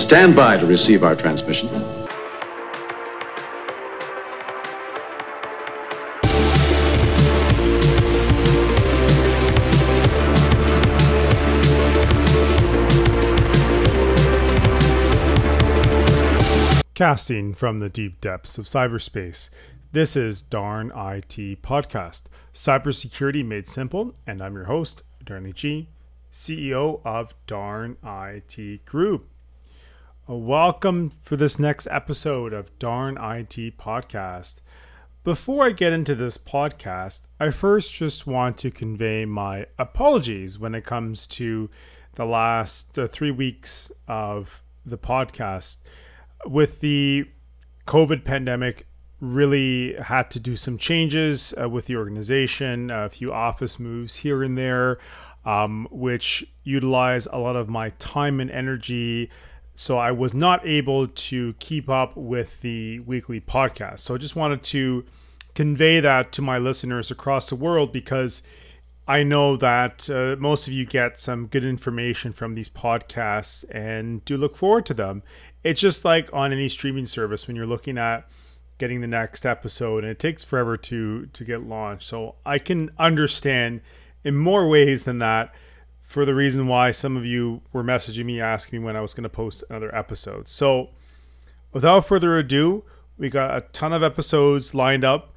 Stand by to receive our transmission. Casting from the deep depths of cyberspace. This is Darn IT Podcast, cybersecurity made simple, and I'm your host, Darnley G, CEO of Darn IT Group. Welcome for this next episode of Darn IT Podcast. Before I get into this podcast, I first just want to convey my apologies when it comes to the last uh, three weeks of the podcast with the COVID pandemic, really had to do some changes uh, with the organization, a few office moves here and there, um, which utilize a lot of my time and energy. So I was not able to keep up with the weekly podcast. So I just wanted to convey that to my listeners across the world because I know that uh, most of you get some good information from these podcasts and do look forward to them. It's just like on any streaming service when you're looking at getting the next episode and it takes forever to to get launched. So i can understand in more ways than that for the reason why some of you were messaging me asking me when i was going to post another episode. So without further ado we got a ton of episodes lined up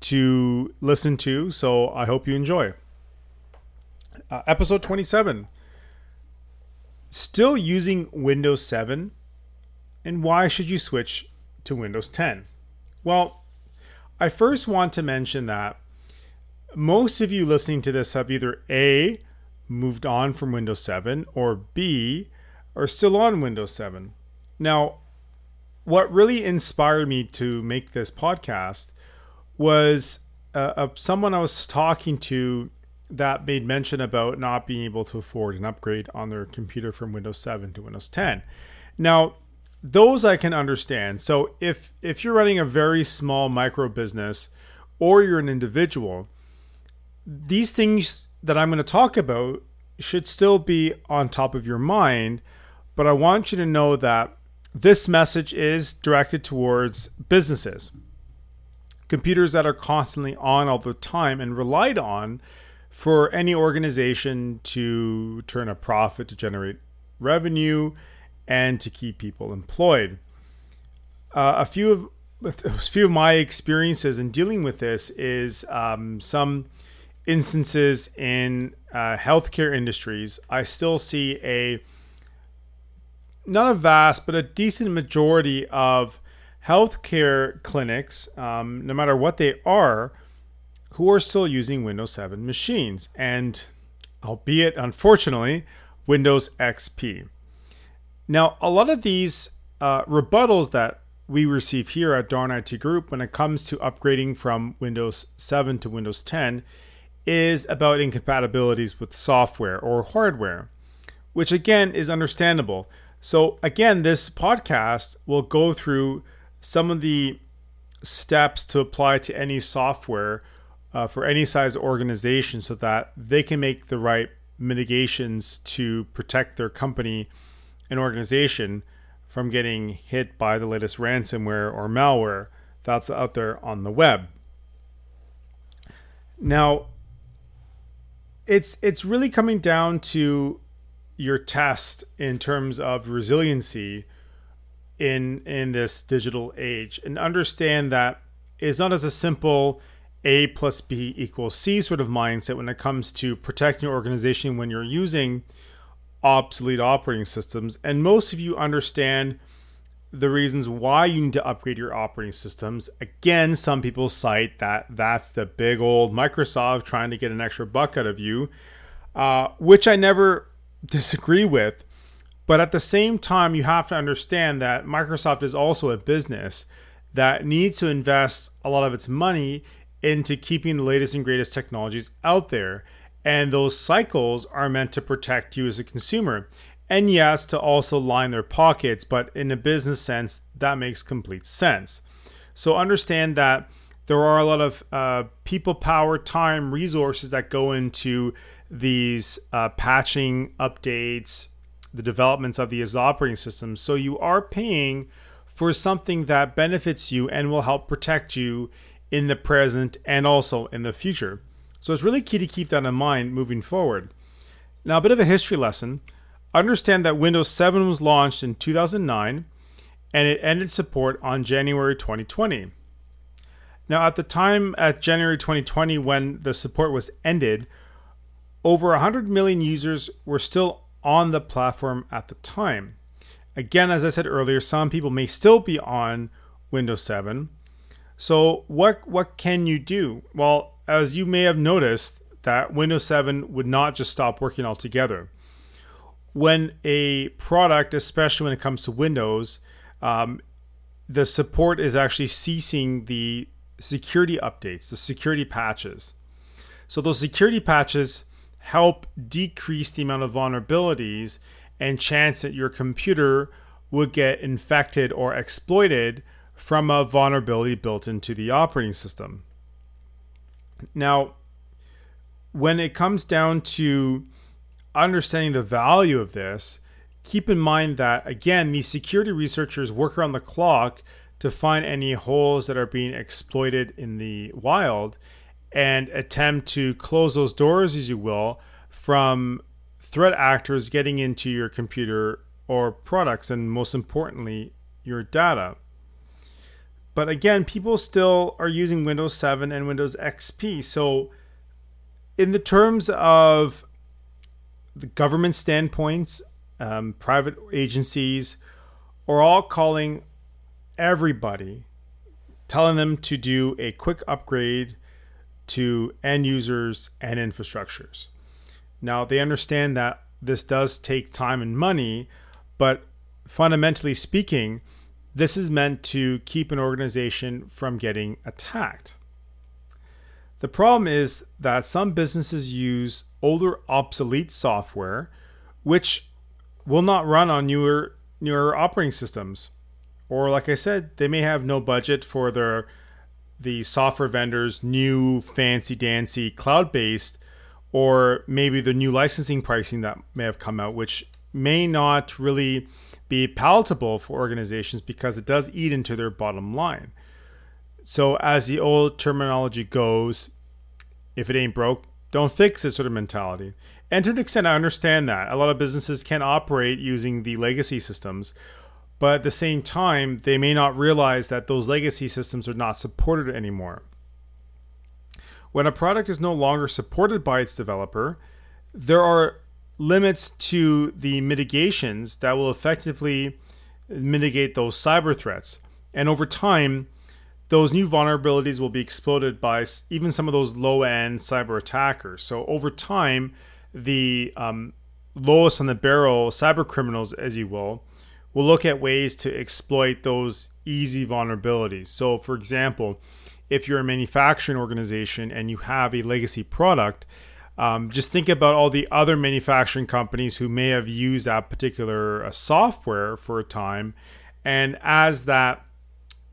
to listen to so i hope you enjoy. Uh, episode 27 still using windows 7 and why should you switch to Windows 10? Well, I first want to mention that most of you listening to this have either A, moved on from Windows 7, or B, are still on Windows 7. Now, what really inspired me to make this podcast was uh, uh, someone I was talking to that made mention about not being able to afford an upgrade on their computer from Windows 7 to Windows 10. Now, those I can understand. So if if you're running a very small micro business or you're an individual, these things that I'm going to talk about should still be on top of your mind, but I want you to know that this message is directed towards businesses. Computers that are constantly on all the time and relied on for any organization to turn a profit, to generate revenue, and to keep people employed. Uh, a few of a few of my experiences in dealing with this is um, some instances in uh, healthcare industries. I still see a not a vast, but a decent majority of healthcare clinics, um, no matter what they are, who are still using Windows 7 machines, and albeit unfortunately, Windows XP. Now, a lot of these uh, rebuttals that we receive here at Darn IT Group when it comes to upgrading from Windows 7 to Windows 10 is about incompatibilities with software or hardware, which again is understandable. So, again, this podcast will go through some of the steps to apply to any software uh, for any size organization so that they can make the right mitigations to protect their company and organization from getting hit by the latest ransomware or malware that's out there on the web. Now, it's it's really coming down to your test in terms of resiliency in in this digital age and understand that it's not as a simple a plus b equals c sort of mindset when it comes to protecting your organization when you're using obsolete operating systems. And most of you understand the reasons why you need to upgrade your operating systems. Again, some people cite that that's the big old Microsoft trying to get an extra buck out of you, uh, which I never disagree with. But at the same time, you have to understand that Microsoft is also a business that needs to invest a lot of its money into keeping the latest and greatest technologies out there. And those cycles are meant to protect you as a consumer. And yes, to also line their pockets, but in a business sense, that makes complete sense. So understand that there are a lot of uh, people power, time, resources that go into these uh, patching updates the developments of these operating systems. So you are paying for something that benefits you and will help protect you in the present and also in the future. So it's really key to keep that in mind moving forward. Now, a bit of a history lesson. Understand that Windows 7 was launched in 2009 and it ended support on January 2020. Now, at the time at January 2020, when the support was ended, over 100 million users were still on the platform at the time. Again, as I said earlier, some people may still be on Windows 7. So, what what can you do? Well, as you may have noticed, that Windows 7 would not just stop working altogether. When a product, especially when it comes to Windows, um, the support is actually ceasing the security updates, the security patches. So those security patches help decrease the amount of vulnerabilities and chance that your computer would get infected or exploited from a vulnerability built into the operating system. Now, when it comes down to understanding the value of this, keep in mind that, again, these security researchers work around the clock to find any holes that are being exploited in the wild and attempt to close those doors, as you will, from threat actors getting into your computer or products, and most importantly, your data. But again, people still are using Windows 7 and Windows XP. So, in the terms of the government standpoints, um, private agencies are all calling everybody, telling them to do a quick upgrade to end users and infrastructures. Now, they understand that this does take time and money, but fundamentally speaking, this is meant to keep an organization from getting attacked. The problem is that some businesses use older, obsolete software, which will not run on newer newer operating systems. Or like I said, they may have no budget for their the software vendors new fancy dancy cloud-based or maybe the new licensing pricing that may have come out which may not really be palatable for organizations because it does eat into their bottom line. So, as the old terminology goes, if it ain't broke, don't fix it sort of mentality. And to an extent, I understand that. A lot of businesses can operate using the legacy systems, but at the same time, they may not realize that those legacy systems are not supported anymore. When a product is no longer supported by its developer, there are limits to the mitigations that will effectively mitigate those cyber threats. And over time, those new vulnerabilities will be exploited by even some of those low end cyber attackers. So over time, the um, lowest on the barrel cyber criminals, as you will, will look at ways to exploit those easy vulnerabilities. So, for example, if you're a manufacturing organization and you have a legacy product, um, just think about all the other manufacturing companies who may have used that particular uh, software for a time. And as that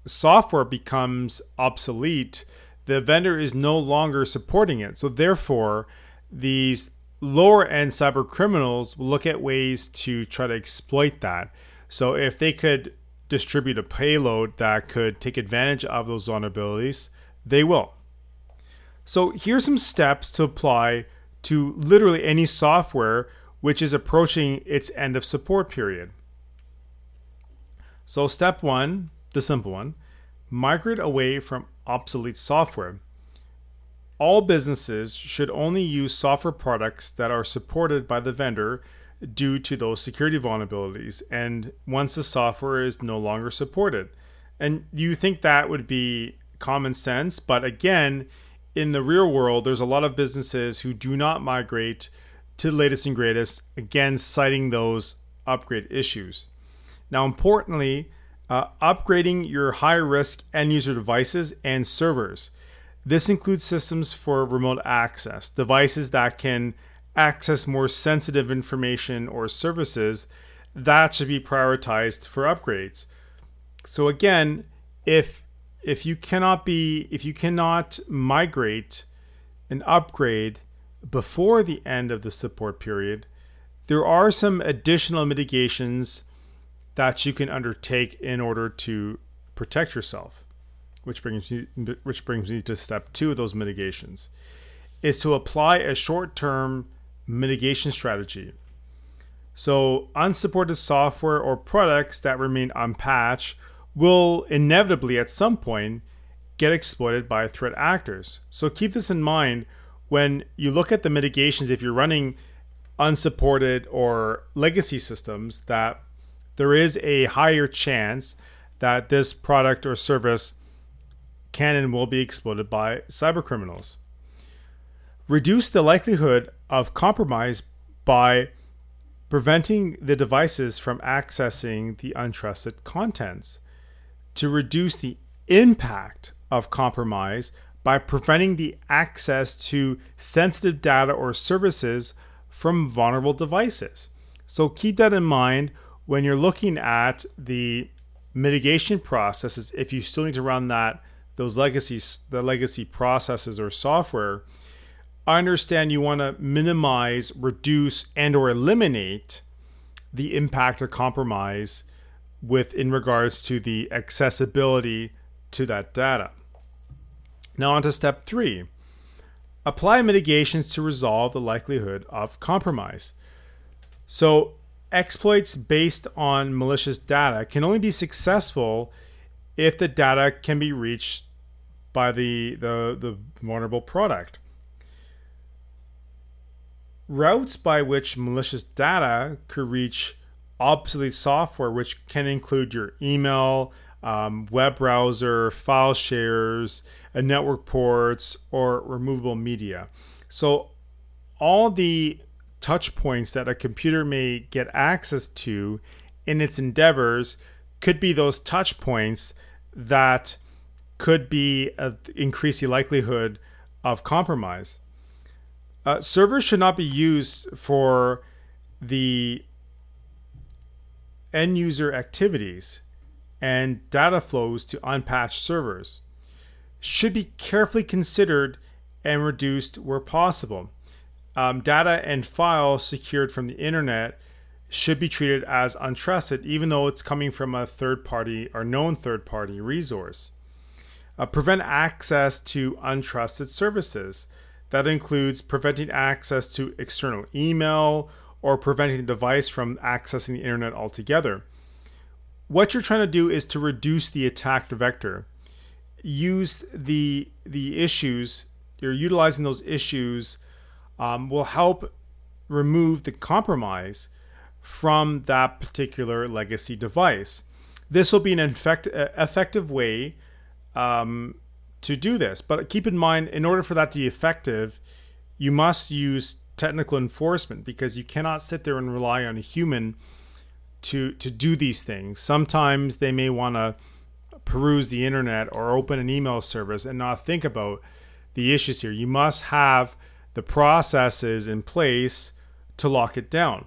software becomes obsolete, the vendor is no longer supporting it. So, therefore, these lower end cyber criminals look at ways to try to exploit that. So, if they could distribute a payload that could take advantage of those vulnerabilities, they will. So, here's some steps to apply to literally any software which is approaching its end of support period. So, step one, the simple one, migrate away from obsolete software. All businesses should only use software products that are supported by the vendor due to those security vulnerabilities, and once the software is no longer supported. And you think that would be common sense, but again, in the real world, there's a lot of businesses who do not migrate to the latest and greatest, again, citing those upgrade issues. Now, importantly, uh, upgrading your high risk end user devices and servers. This includes systems for remote access, devices that can access more sensitive information or services that should be prioritized for upgrades. So again, if if you cannot be if you cannot migrate and upgrade before the end of the support period, there are some additional mitigations that you can undertake in order to protect yourself, which brings me, which brings me to step two of those mitigations, is to apply a short-term mitigation strategy. So unsupported software or products that remain unpatched will inevitably at some point get exploited by threat actors. So keep this in mind when you look at the mitigations if you're running unsupported or legacy systems that there is a higher chance that this product or service can and will be exploited by cybercriminals. Reduce the likelihood of compromise by preventing the devices from accessing the untrusted contents. To reduce the impact of compromise by preventing the access to sensitive data or services from vulnerable devices. So keep that in mind when you're looking at the mitigation processes if you still need to run that those legacies the legacy processes or software i understand you want to minimize reduce and or eliminate the impact or compromise with in regards to the accessibility to that data. Now on to step three. Apply mitigations to resolve the likelihood of compromise. So exploits based on malicious data can only be successful if the data can be reached by the, the, the vulnerable product. Routes by which malicious data could reach obsolete software, which can include your email, um, web browser, file shares, network ports, or removable media. So, all the touch points that a computer may get access to in its endeavors could be those touch points that could be uh, increase the likelihood of compromise. Uh, servers should not be used for the end user activities and data flows to unpatched servers should be carefully considered and reduced where possible um, data and files secured from the internet should be treated as untrusted, even though it's coming from a third party or known third party resource. Uh, prevent access to untrusted services. That includes preventing access to external email or preventing the device from accessing the internet altogether. What you're trying to do is to reduce the attack vector. Use the the issues, you're utilizing those issues um, will help remove the compromise from that particular legacy device. This will be an effect, uh, effective way um, to do this. But keep in mind, in order for that to be effective, you must use technical enforcement because you cannot sit there and rely on a human to to do these things. Sometimes they may want to peruse the internet or open an email service and not think about the issues here. You must have the processes in place to lock it down.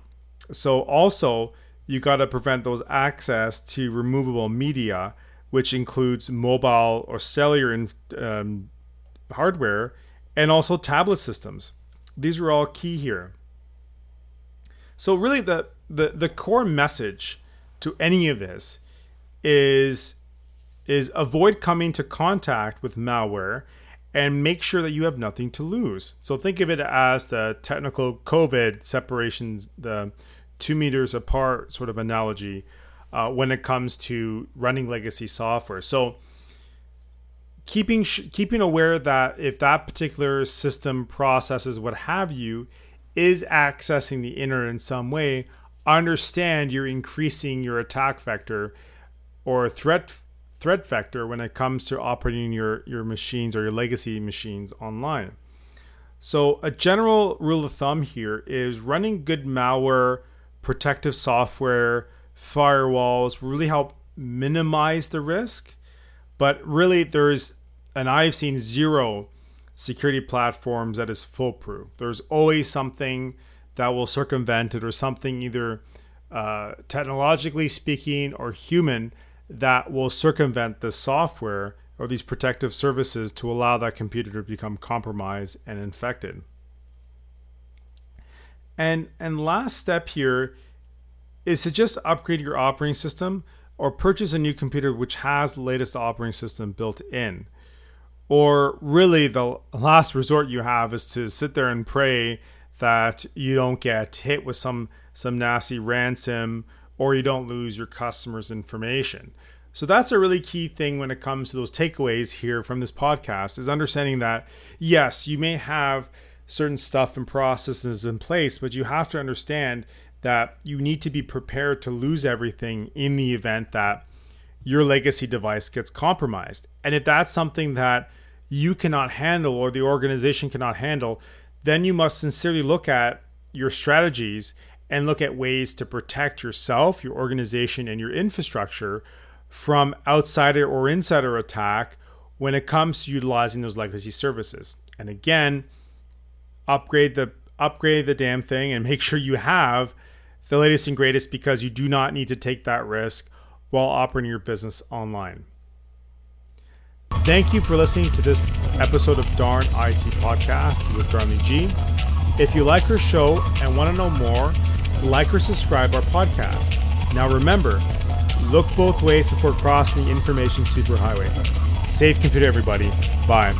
So also you got to prevent those access to removable media, which includes mobile or cellular um, hardware and also tablet systems. These are all key here. So really the the, the core message to any of this is is avoid coming to contact with malware and make sure that you have nothing to lose. So think of it as the technical COVID separations, the two meters apart sort of analogy uh, when it comes to running legacy software. So keeping keeping aware that if that particular system processes what have you is accessing the internet in some way, understand you're increasing your attack vector or threat threat vector when it comes to operating your, your machines or your legacy machines online. So, a general rule of thumb here is running good malware, protective software, firewalls really help minimize the risk. But really, there's, and I've seen zero security platforms that is foolproof. There's always something that will circumvent it or something either uh, technologically speaking or human that will circumvent the software or these protective services to allow that computer to become compromised and infected. And and last step here is to just upgrade your operating system or purchase a new computer which has the latest operating system built in. Or really the last resort you have is to sit there and pray that you don't get hit with some some nasty ransom or you don't lose your customers' information. So that's a really key thing when it comes to those takeaways here from this podcast is understanding that yes, you may have certain stuff and processes in place, but you have to understand that you need to be prepared to lose everything in the event that your legacy device gets compromised. And if that's something that you cannot handle or the organization cannot handle, then you must sincerely look at your strategies and look at ways to protect yourself, your organization, and your infrastructure from outsider or insider attack when it comes to utilizing those legacy services. And again, upgrade the upgrade the damn thing and make sure you have the latest and greatest because you do not need to take that risk while operating your business online. Thank you for listening to this episode of Darn IT Podcast with Darnley G. If you like her show and want to know more, like or subscribe our podcast. Now remember, look both ways before crossing the information superhighway. Safe computer, everybody. Bye.